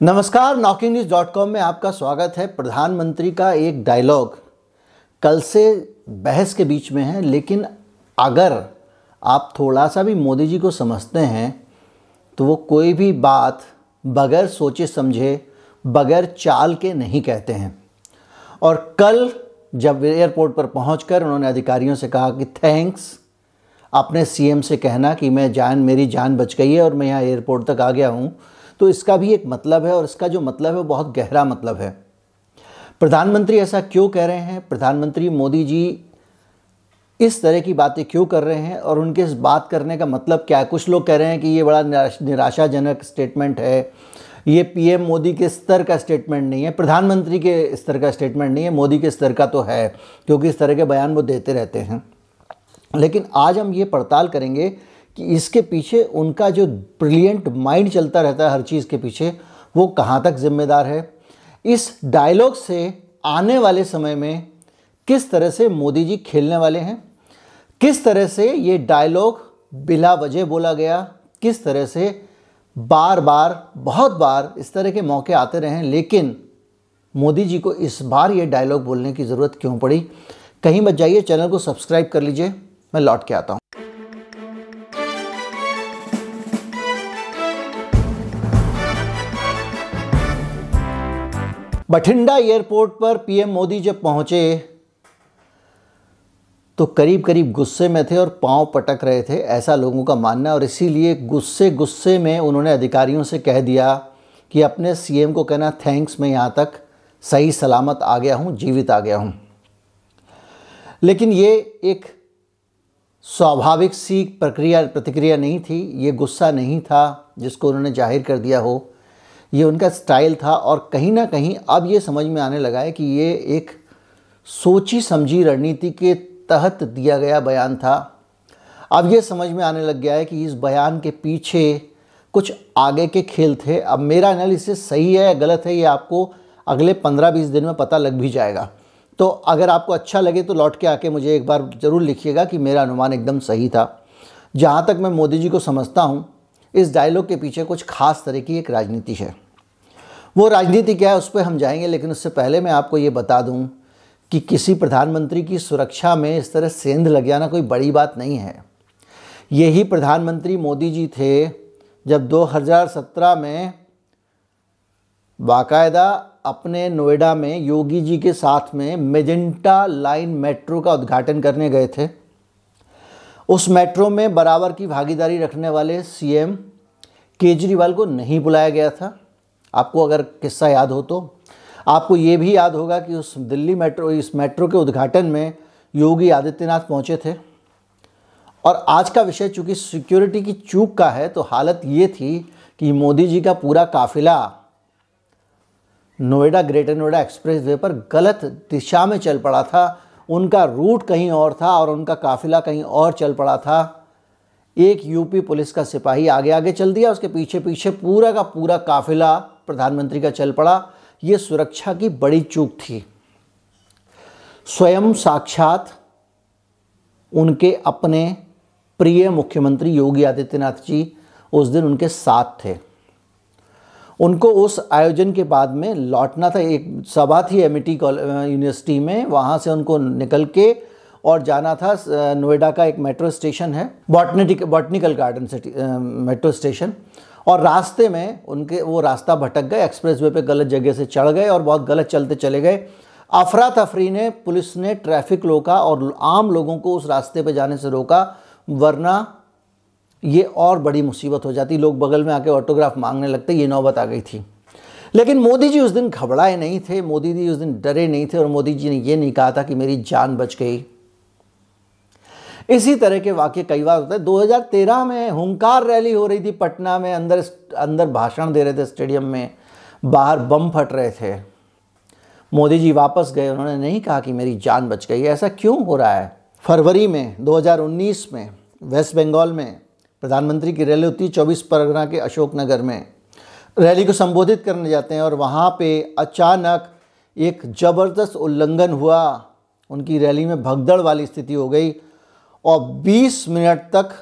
नमस्कार knocking news dot com में आपका स्वागत है। प्रधानमंत्री का एक डायलॉग कल से बहस के बीच में है, लेकिन अगर आप थोड़ा सा भी मोदी जी को समझते हैं तो वो कोई भी बात बगैर सोचे समझे, बगैर चाल के नहीं कहते हैं। और कल जब एयरपोर्ट पर पहुंचकर उन्होंने अधिकारियों से कहा कि थैंक्स अपने सीएम से कहना कि मैं जान, मेरी जान बच गई है और मैं यहाँ एयरपोर्ट तक आ गया हूँ तो इसका भी एक मतलब है और इसका जो मतलब है वो बहुत गहरा मतलब है। प्रधानमंत्री ऐसा क्यों कह रहे हैं? प्रधानमंत्री मोदी जी इस तरह की बातें क्यों कर रहे हैं और उनके इस बात करने का मतलब क्या है? कुछ लोग कह रहे हैं कि ये बड़ा निराशाजनक स्टेटमेंट है। ये पीएम मोदी के स्तर का स्टेटमेंट नहीं है। प्रधानमंत्री के स्तर का स्टेटमेंट नहीं है। मोदी के स्तर का तो है, क्योंकि इस तरह के बयान वो देते रहते हैं। लेकिन आज हम ये पड़ताल करेंगे कि इसके पीछे उनका जो ब्रिलियंट माइंड चलता रहता है हर चीज़ के पीछे, वो कहाँ तक जिम्मेदार है? इस डायलॉग से आने वाले समय में किस तरह से मोदी जी खेलने वाले हैं? किस तरह से ये डायलॉग बिला वजह बोला गया? किस तरह से बार बार बहुत बार इस तरह के मौके आते रहे लेकिन मोदी जी को इस बार ये डायलॉग बोलने की ज़रूरत क्यों पड़ी? कहीं मत जाइए, चैनल को सब्सक्राइब कर लीजिए। मैं लौट के आता हूँ। बठिंडा एयरपोर्ट पर पीएम मोदी जब पहुँचे तो करीब करीब गुस्से में थे और पाँव पटक रहे थे, ऐसा लोगों का मानना और इसीलिए गुस्से गुस्से में उन्होंने अधिकारियों से कह दिया कि अपने सीएम को कहना, थैंक्स, मैं यहाँ तक सही, सलामत आ गया हूँ, जीवित आ गया हूँ। लेकिन ये एक स्वाभाविक सी प्रक्रिया, प्रतिक्रिया नहीं थी। ये गुस्सा नहीं था जिसको उन्होंने ज़ाहिर कर दिया हो। ये उनका स्टाइल था और कहीं ना कहीं अब ये समझ में आने लगा है कि ये एक सोची समझी रणनीति के तहत दिया गया बयान था। अब ये समझ में आने लग गया है कि इस बयान के पीछे कुछ आगे के खेल थे। अब मेरा एनालिसिस सही है या गलत है, ये आपको अगले पंद्रह बीस दिन में पता लग भी जाएगा। तो अगर आपको अच्छा लगे तो लौट के आके मुझे एक बार ज़रूर लिखिएगा कि मेरा अनुमान एकदम सही था। जहाँ तक मैं मोदी जी को समझता हूँ इस डायलॉग के पीछे कुछ खास तरह की एक राजनीति है। वो राजनीति क्या है उस पर हम जाएँगे, लेकिन उससे पहले मैं आपको ये बता दूँ कि किसी प्रधानमंत्री की सुरक्षा में इस तरह सेंध लग जाना कोई बड़ी बात नहीं है। यही प्रधानमंत्री मोदी जी थे जब 2017 में बाकायदा अपने नोएडा में योगी जी के साथ में मेजेंटा लाइन मेट्रो का उद्घाटन करने गए थे। उस मेट्रो में बराबर की भागीदारी रखने वाले सीएम केजरीवाल को नहीं बुलाया गया था। आपको अगर किस्सा याद हो तो। आपको ये भी याद होगा कि उस दिल्ली मेट्रो, इस मेट्रो के उद्घाटन में योगी आदित्यनाथ पहुँचे थे। और आज का विषय चूँकि सिक्योरिटी की चूक का है तो हालत ये थी कि मोदी जी का पूरा काफिला Noida, greater Noida expressway पर गलत दिशा में चल पड़ा था। उनका रूट कहीं और था और उनका काफिला कहीं और चल पड़ा था। एक यूपी पुलिस का सिपाही आगे आगे चल दिया, उसके पीछे पीछे पूरा का पूरा काफिला प्रधानमंत्री का चल पड़ा। ये सुरक्षा की बड़ी चूक थी। स्वयं साक्षात उनके अपने प्रिय मुख्यमंत्री योगी आदित्यनाथ जी उस दिन उनके साथ थे। उनको उस आयोजन के बाद में लौटना था। एक सभा थी एमिटी यूनिवर्सिटी में। वहाँ से उनको निकल के और जाना था नोएडा का एक मेट्रो स्टेशन है botanic botanical garden city metro station और रास्ते में उनके, वो रास्ता भटक गए एक्सप्रेस वे पर गलत जगह से चढ़ गए और बहुत गलत चलते चले गए। अफरा तफरी ने, पुलिस ने ट्रैफ़िक रोका और आम लोगों को उस रास्ते पर जाने से रोका, वरना ये और बड़ी मुसीबत हो जाती। लोग बगल में आके ऑटोग्राफ मांगने लगते, ये नौबत आ गई थी। लेकिन मोदी जी उस दिन घबराए नहीं थे, मोदी जी उस दिन डरे नहीं थे और मोदी जी ने ये नहीं कहा था कि मेरी जान बच गई। इसी तरह के वाक्य कई बार होते हैं। 2013 में हुंकार रैली हो रही थी पटना में, अंदर अंदर भाषण दे रहे थे स्टेडियम में, बाहर बम फट रहे थे। मोदी जी वापस गए, उन्होंने नहीं कहा कि मेरी जान बच गई। ऐसा क्यों हो रहा है? फरवरी में 2019 में, वेस्ट बंगाल में प्रधानमंत्री की रैली होती है चौबीस परगना के अशोकनगर में। रैली को संबोधित करने जाते हैं और वहाँ पे अचानक एक ज़बरदस्त उल्लंघन हुआ। उनकी रैली में भगदड़ वाली स्थिति हो गई और 20 मिनट तक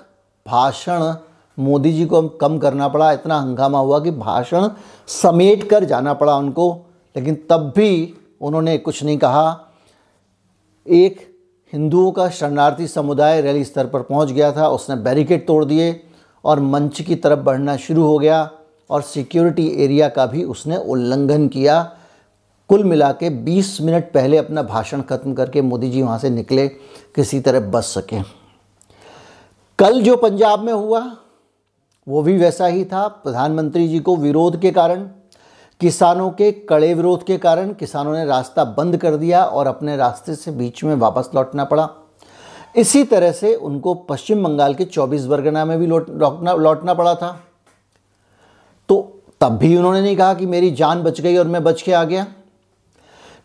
भाषण मोदी जी को कम करना पड़ा। इतना हंगामा हुआ कि भाषण समेट कर जाना पड़ा उनको, लेकिन तब भी उन्होंने कुछ नहीं कहा। एक हिंदुओं का शरणार्थी समुदाय रैली स्तर पर पहुँच गया था, उसने बैरिकेड तोड़ दिए और मंच की तरफ़ बढ़ना शुरू हो गया और सिक्योरिटी एरिया का भी उसने उल्लंघन किया। कुल मिला के बीस मिनट पहले अपना भाषण ख़त्म करके मोदी जी वहाँ से निकले, किसी तरह बच सकें। कल जो पंजाब में हुआ, वो भी वैसा ही था। प्रधानमंत्री जी को विरोध के कारण किसानों के कड़े विरोध के कारण किसानों ने रास्ता बंद कर दिया और अपने रास्ते से बीच में वापस लौटना पड़ा। इसी तरह से उनको पश्चिम बंगाल के 24 बरगना में भी लौट, लौटना लौटना पड़ा था। तो तब भी उन्होंने नहीं कहा कि मेरी जान बच गई और मैं बच के आ गया।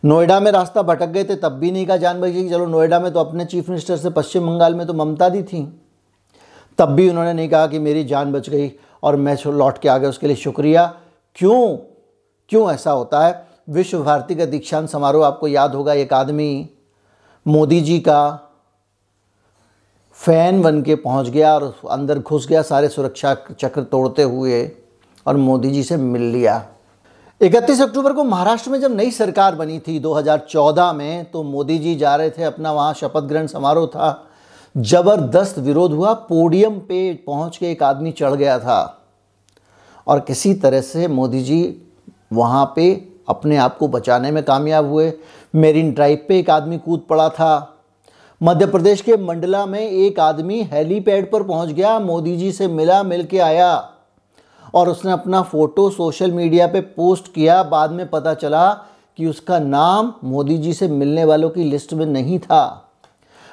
नोएडा में रास्ता भटक गए थे, तब भी नहीं कहा जान बच गई चलो नोएडा में तो अपने चीफ मिनिस्टर से पश्चिम बंगाल में तो ममता दी थी। तब भी उन्होंने नहीं कहा कि मेरी जान बच गई और मैं लौट के आ गया, उसके लिए शुक्रिया। क्यों? क्यों ऐसा होता है? विश्व भारती का दीक्षांत समारोह आपको याद होगा, एक आदमी मोदी जी का फ़ैन बन के पहुँच गया और अंदर घुस गया, सारे सुरक्षा चक्र तोड़ते हुए और मोदी जी से मिल लिया। इकतीस अक्टूबर को महाराष्ट्र में जब नई सरकार बनी थी 2014 में तो मोदी जी जा रहे थे, अपना वहाँ शपथ ग्रहण समारोह था। ज़बरदस्त विरोध हुआ, पोडियम पे पहुँच के एक आदमी चढ़ गया था। और किसी तरह से मोदी जी वहाँ पे अपने आप को बचाने में कामयाब हुए। मेरिन ड्राइव पे एक आदमी कूद पड़ा था। मध्य प्रदेश के मंडला में एक आदमी हेलीपैड पर पहुँच गया। मोदी जी से मिला मिल के आया और उसने अपना फ़ोटो सोशल मीडिया पे पोस्ट किया। बाद में पता चला कि उसका नाम मोदी जी से मिलने वालों की लिस्ट में नहीं था।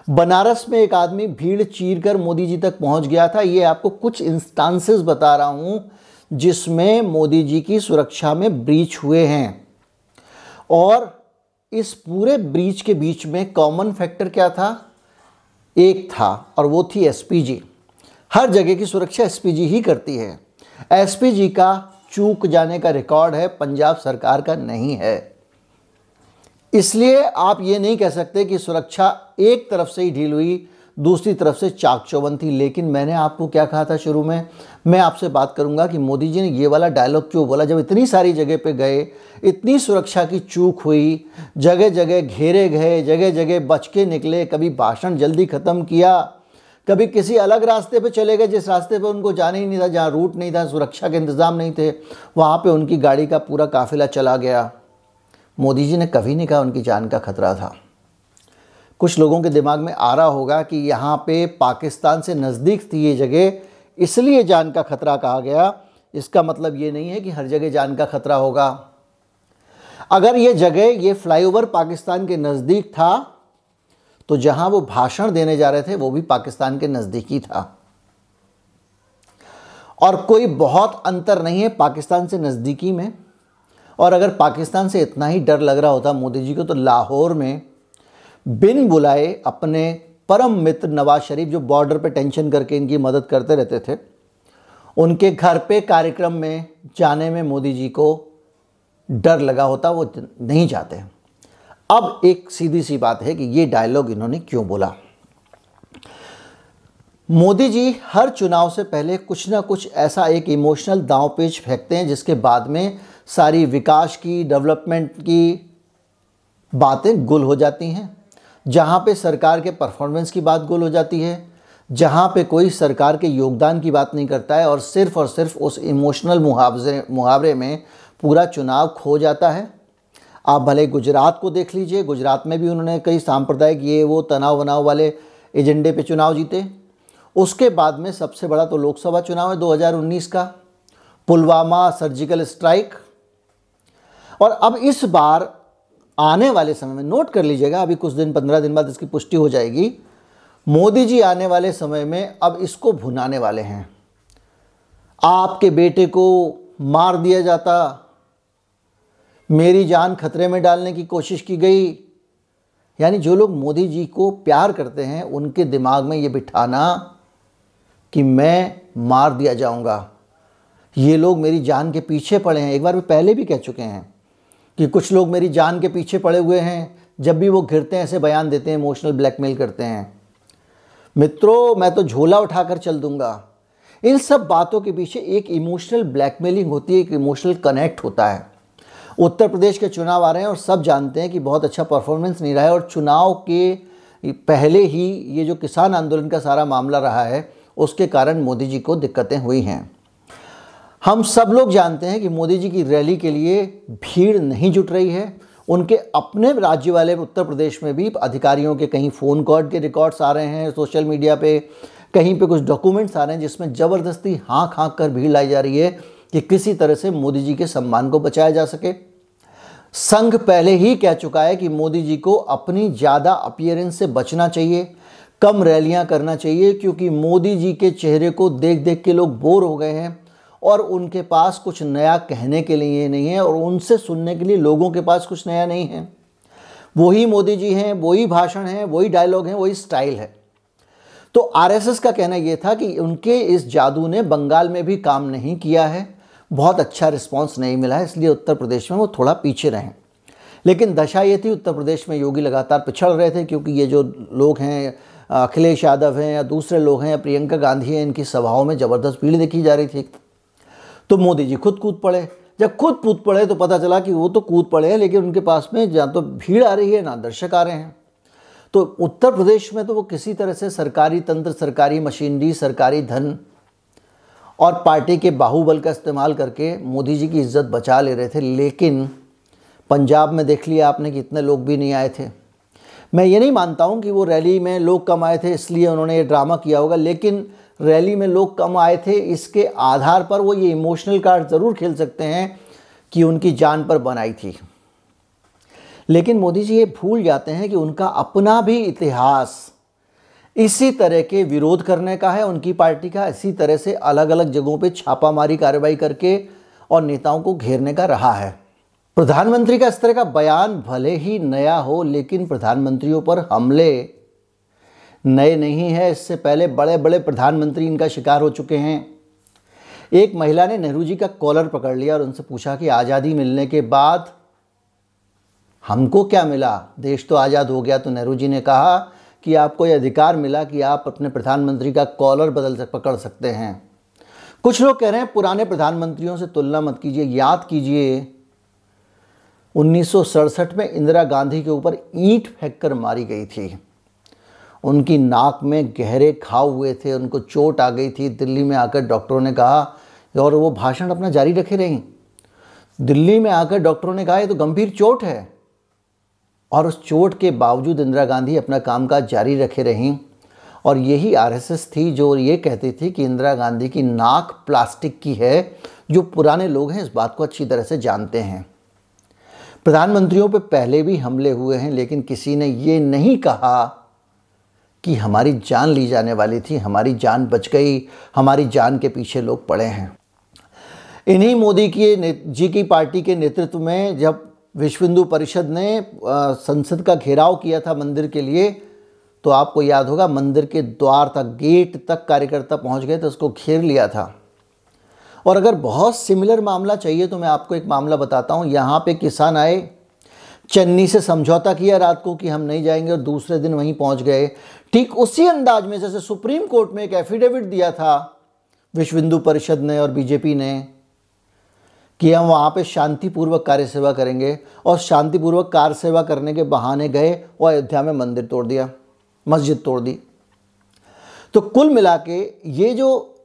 बनारस में एक आदमी भीड़ चीर कर मोदी जी तक पहुँच गया था। ये आपको कुछ इंस्टांसेस बता रहा हूँ। जिसमें मोदी जी की सुरक्षा में ब्रीच हुए हैं। और इस पूरे ब्रीच के बीच में कॉमन फैक्टर क्या था? एक था, और वो थी एसपीजी हर जगह की सुरक्षा एसपीजी ही करती है। एसपीजी का चूक जाने का रिकॉर्ड है, पंजाब सरकार का नहीं है। इसलिए आप ये नहीं कह सकते कि सुरक्षा एक तरफ़ से ही ढील हुई दूसरी तरफ़ से चाक चौबन थी। लेकिन मैंने आपको क्या कहा था शुरू में? मैं आपसे बात करूँगा कि मोदी जी ने ये वाला डायलॉग क्यों बोला? जब इतनी सारी जगह पे गए, इतनी सुरक्षा की चूक हुई जगह जगह घेरे गए जगह जगह बच के निकले, कभी भाषण जल्दी ख़त्म किया, कभी किसी अलग रास्ते पे चले गए, जिस रास्ते पे उनको जाना ही नहीं था, जहाँ रूट नहीं था, सुरक्षा के इंतज़ाम नहीं थे, वहाँ पे उनकी गाड़ी का पूरा काफिला चला गया। मोदी जी ने कभी नहीं कहा उनकी जान का खतरा था। कुछ लोगों के दिमाग में आ रहा होगा कि यहाँ पे पाकिस्तान से नज़दीक थी ये जगह, इसलिए जान का खतरा कहा गया। इसका मतलब ये नहीं है कि हर जगह जान का खतरा होगा। अगर ये जगह, ये फ्लाईओवर पाकिस्तान के नज़दीक था तो जहाँ वो भाषण देने जा रहे थे, वो भी पाकिस्तान के नज़दीकी था। और कोई बहुत अंतर नहीं है पाकिस्तान से नज़दीकी में। और अगर पाकिस्तान से इतना ही डर लग रहा होता मोदी जी को तो लाहौर में बिन बुलाए अपने परम मित्र नवाज़ शरीफ जो बॉर्डर पे टेंशन करके इनकी मदद करते रहते थे, उनके घर पे कार्यक्रम में जाने में मोदी जी को डर लगा होता, वो नहीं जाते। अब एक सीधी सी बात है कि ये डायलॉग इन्होंने क्यों बोला? मोदी जी हर चुनाव से पहले कुछ ना कुछ ऐसा एक इमोशनल दांव पेच फेंकते हैं, जिसके बाद में सारी विकास की डेवलपमेंट की बातें गुल हो जाती हैं। जहाँ पे सरकार के परफॉर्मेंस की बात गोल हो जाती है, जहाँ पे कोई सरकार के योगदान की बात नहीं करता है और सिर्फ़ और सिर्फ़ उस इमोशनल मुहावजे, मुहावरे में पूरा चुनाव खो जाता है। आप भले गुजरात को देख लीजिए, गुजरात में भी उन्होंने कई सांप्रदायिक ये वो तनाव वनाव वाले एजेंडे पे चुनाव जीते। उसके बाद में सबसे बड़ा तो लोकसभा चुनाव है 2019 का, पुलवामा सर्जिकल स्ट्राइक। और अब इस बार आने वाले समय में नोट कर लीजिएगा, अभी कुछ दिन, पंद्रह दिन बाद इसकी पुष्टि हो जाएगी। मोदी जी आने वाले समय में अब इसको भुनाने वाले हैं। आपके बेटे को मार दिया जाता, मेरी जान खतरे में डालने की कोशिश की गई। यानी जो लोग मोदी जी को प्यार करते हैं, उनके दिमाग में ये बिठाना कि मैं मार दिया जाऊँगा। ये लोग मेरी जान के पीछे पड़े हैं। एक बार भी पहले भी कह चुके हैं। कि कुछ लोग मेरी जान के पीछे पड़े हुए हैं, जब भी वो घिरते हैं, ऐसे बयान देते हैं इमोशनल ब्लैकमेल करते हैं। मित्रों, मैं तो झोला उठाकर चल दूँगा। इन सब बातों के पीछे एक इमोशनल ब्लैकमेलिंग होती है, एक इमोशनल कनेक्ट होता है। उत्तर प्रदेश के चुनाव आ रहे हैं और सब जानते हैं कि बहुत अच्छा परफॉर्मेंस नहीं रहा है और चुनाव के पहले ही ये जो किसान आंदोलन का सारा मामला रहा है, उसके कारण मोदी जी को दिक्कतें हुई हैं। हम सब लोग जानते हैं कि मोदी जी की रैली के लिए भीड़ नहीं जुट रही है। उनके अपने राज्य वाले उत्तर प्रदेश में भी अधिकारियों के कहीं फ़ोन कॉल के रिकॉर्ड्स आ रहे हैं, सोशल मीडिया पे, कहीं पे कुछ डॉक्यूमेंट्स आ रहे हैं जिसमें ज़बरदस्ती हाँक हाँक कर भीड़ लाई जा रही है कि किसी तरह से मोदी जी के सम्मान को बचाया जा सके। संघ पहले ही कह चुका है कि मोदी जी को अपनी ज़्यादा अपियरेंस से बचना चाहिए, कम रैलियाँ करना चाहिए, क्योंकि मोदी जी के चेहरे को देख देख के लोग बोर हो गए हैं। और उनके पास कुछ नया कहने के लिए नहीं है और उनसे सुनने के लिए लोगों के पास कुछ नया नहीं है। वही मोदी जी हैं, वही भाषण हैं, वही डायलॉग हैं, वही स्टाइल है। तो आरएसएस का कहना यह था कि उनके इस जादू ने बंगाल में भी काम नहीं किया है। बहुत अच्छा रिस्पांस नहीं मिला है, इसलिए उत्तर प्रदेश में वो थोड़ा पीछे रहें। लेकिन दशा ये थी, उत्तर प्रदेश में योगी लगातार पिछड़ रहे थे क्योंकि ये जो लोग हैं, अखिलेश यादव हैं या दूसरे लोग हैं या प्रियंका गांधी हैं, इनकी सभाओं में ज़बरदस्त भीड़ देखी जा रही थी। तो मोदी जी खुद कूद पड़े। जब खुद कूद पड़े तो पता चला कि वो तो कूद पड़े हैं, लेकिन उनके पास में जहाँ तो भीड़ आ रही है, ना दर्शक आ रहे हैं। तो उत्तर प्रदेश में तो वो किसी तरह से सरकारी तंत्र, सरकारी मशीनरी, सरकारी धन और पार्टी के बाहुबल का इस्तेमाल करके मोदी जी की इज़्ज़त बचा ले रहे थे। लेकिन पंजाब में देख लिया आपने कि इतने लोग भी नहीं आए थे। मैं ये नहीं मानता हूँ कि वो रैली में लोग कम आए थे, इसलिए उन्होंने ये ड्रामा किया होगा, लेकिन रैली में लोग कम आए थे, इसके आधार पर वो ये इमोशनल कार्ड ज़रूर खेल सकते हैं कि उनकी जान पर बनाई थी। लेकिन मोदी जी ये भूल जाते हैं कि उनका अपना भी इतिहास इसी तरह के विरोध करने का है, उनकी पार्टी का इसी तरह से अलग अलग जगहों पे छापामारी कार्रवाई करके और नेताओं को घेरने का रहा है। प्रधानमंत्री का इस तरह का बयान भले ही नया हो, लेकिन प्रधानमंत्रियों पर हमले नए नहीं है, इससे पहले बड़े बड़े प्रधानमंत्री इनका शिकार हो चुके हैं। एक महिला ने नेहरू जी का कॉलर पकड़ लिया और उनसे पूछा कि आज़ादी मिलने के बाद हमको क्या मिला? देश तो आज़ाद हो गया तो नेहरू जी ने कहा कि आपको यह अधिकार मिला कि आप अपने प्रधानमंत्री का कॉलर बदल पकड़ सकते हैं। कुछ लोग कह रहे हैं, पुराने प्रधानमंत्रियों से तुलना मत कीजिए, याद कीजिए। उन्नीस सौ सड़सठ में इंदिरा गांधी के ऊपर ईंट फेंक कर मारी गई थी। उनकी नाक में गहरे खाव हुए थे, उनको चोट आ गई थी। दिल्ली में आकर डॉक्टरों ने कहा, और वो भाषण अपना जारी रखे रहीं। दिल्ली में आकर डॉक्टरों ने कहा, ये तो गंभीर चोट है। और उस चोट के बावजूद इंदिरा गांधी अपना कामकाज जारी रखे रहीं। और यही आरएसएस थी जो ये कहती थी कि इंदिरा गांधी की नाक प्लास्टिक की है, जो पुराने लोग हैं इस बात को अच्छी तरह से जानते हैं। प्रधानमंत्रियों पर पहले भी हमले हुए हैं, लेकिन किसी ने ये नहीं कहा कि हमारी जान ली जाने वाली थी, हमारी जान बच गई, हमारी जान के पीछे लोग पड़े हैं। इन्हीं मोदी की जी की पार्टी के नेतृत्व में जब विश्व हिंदू परिषद ने संसद का घेराव किया था मंदिर के लिए तो आपको याद होगा, मंदिर के द्वार तक, गेट तक कार्यकर्ता पहुँच गए तो उसको घेर लिया था। और अगर बहुत सिमिलर मामला चाहिए तो मैं आपको एक मामला बताता हूँ। यहाँ पे किसान आए, चन्नी से समझौता किया रात को कि हम नहीं जाएँगे और दूसरे दिन वहीं पहुँच गए। ठीक उसी अंदाज में जैसे सुप्रीम कोर्ट में एक एफिडेविट दिया था, विश्व हिंदू परिषद ने और बीजेपी ने, कि हम वहाँ पे शांतिपूर्वक कार्य सेवा करेंगे और शांतिपूर्वक कार्य सेवा करने के बहाने गए और अयोध्या में मंदिर तोड़ दिया, मस्जिद तोड़ दी। तो कुल मिला के ये जो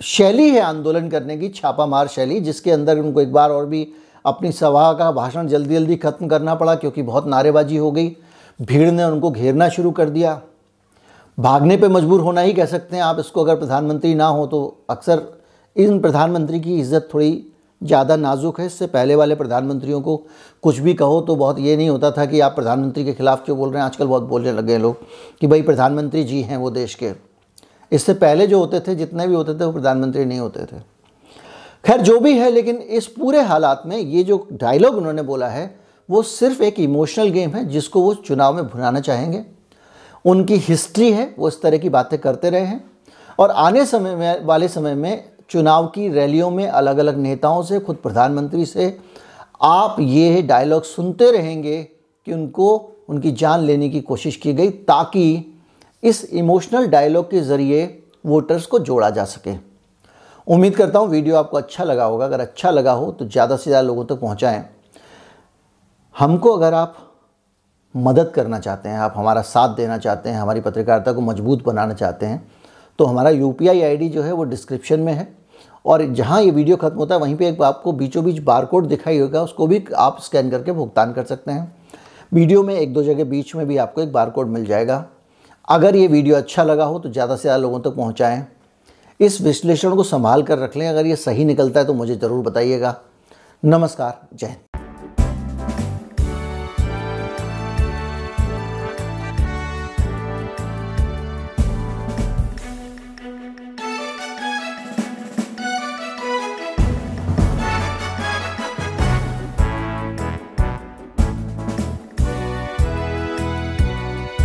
शैली है आंदोलन करने की, छापामार शैली, जिसके अंदर उनको एक बार और भी अपनी सभा का भाषण जल्दी जल्दी ख़त्म करना पड़ा क्योंकि बहुत नारेबाजी हो गई, भीड़ ने उनको घेरना शुरू कर दिया। भागने पे मजबूर होना ही कह सकते हैं आप, इसको अगर प्रधानमंत्री ना हो तो अक्सर इन प्रधानमंत्री की इज़्ज़त थोड़ी ज़्यादा नाजुक है। इससे पहले वाले प्रधानमंत्रियों को कुछ भी कहो तो बहुत ये नहीं होता था कि आप प्रधानमंत्री के खिलाफ़ क्यों बोल रहे हैं। आजकल बहुत बोलने लगे हैं लोग कि भाई प्रधानमंत्री जी हैं वो देश के। इससे पहले जो होते थे, जितने भी होते थे, वो प्रधानमंत्री नहीं होते थे। खैर, जो भी है, लेकिन इस पूरे हालात में ये जो डायलॉग उन्होंने बोला है, वो सिर्फ़ एक इमोशनल गेम है जिसको वो चुनाव में भुनाना चाहेंगे। उनकी हिस्ट्री है, वो इस तरह की बातें करते रहे हैं। और आने समय में, वाले समय में चुनाव की रैलियों में अलग अलग नेताओं से, खुद प्रधानमंत्री से आप ये डायलॉग सुनते रहेंगे कि उनको, उनकी जान लेने की कोशिश की गई ताकि इस इमोशनल डायलॉग के ज़रिए वोटर्स को जोड़ा जा सके। उम्मीद करता हूँ वीडियो आपको अच्छा लगा होगा। अगर अच्छा लगा हो तो ज़्यादा से ज़्यादा लोगों तक तो पहुँचाएँ। हमको अगर आप मदद करना चाहते हैं, आप हमारा साथ देना चाहते हैं, हमारी पत्रकारिता को मज़बूत बनाना चाहते हैं तो हमारा यू पी जो है वो डिस्क्रिप्शन में है। और जहाँ ये वीडियो खत्म होता है, वहीं पे एक आपको बीचों बीच बार कोड दिखाई होगा, उसको भी आप स्कैन करके भुगतान कर सकते हैं। वीडियो में एक दो जगह बीच में भी आपको एक बार कोड मिल जाएगा। अगर ये वीडियो अच्छा लगा हो तो ज़्यादा से ज़्यादा लोगों तक पहुँचाएँ। इस विश्लेषण को संभाल कर रख लें। अगर ये सही निकलता है तो मुझे ज़रूर बताइएगा। नमस्कार, जय हिंद।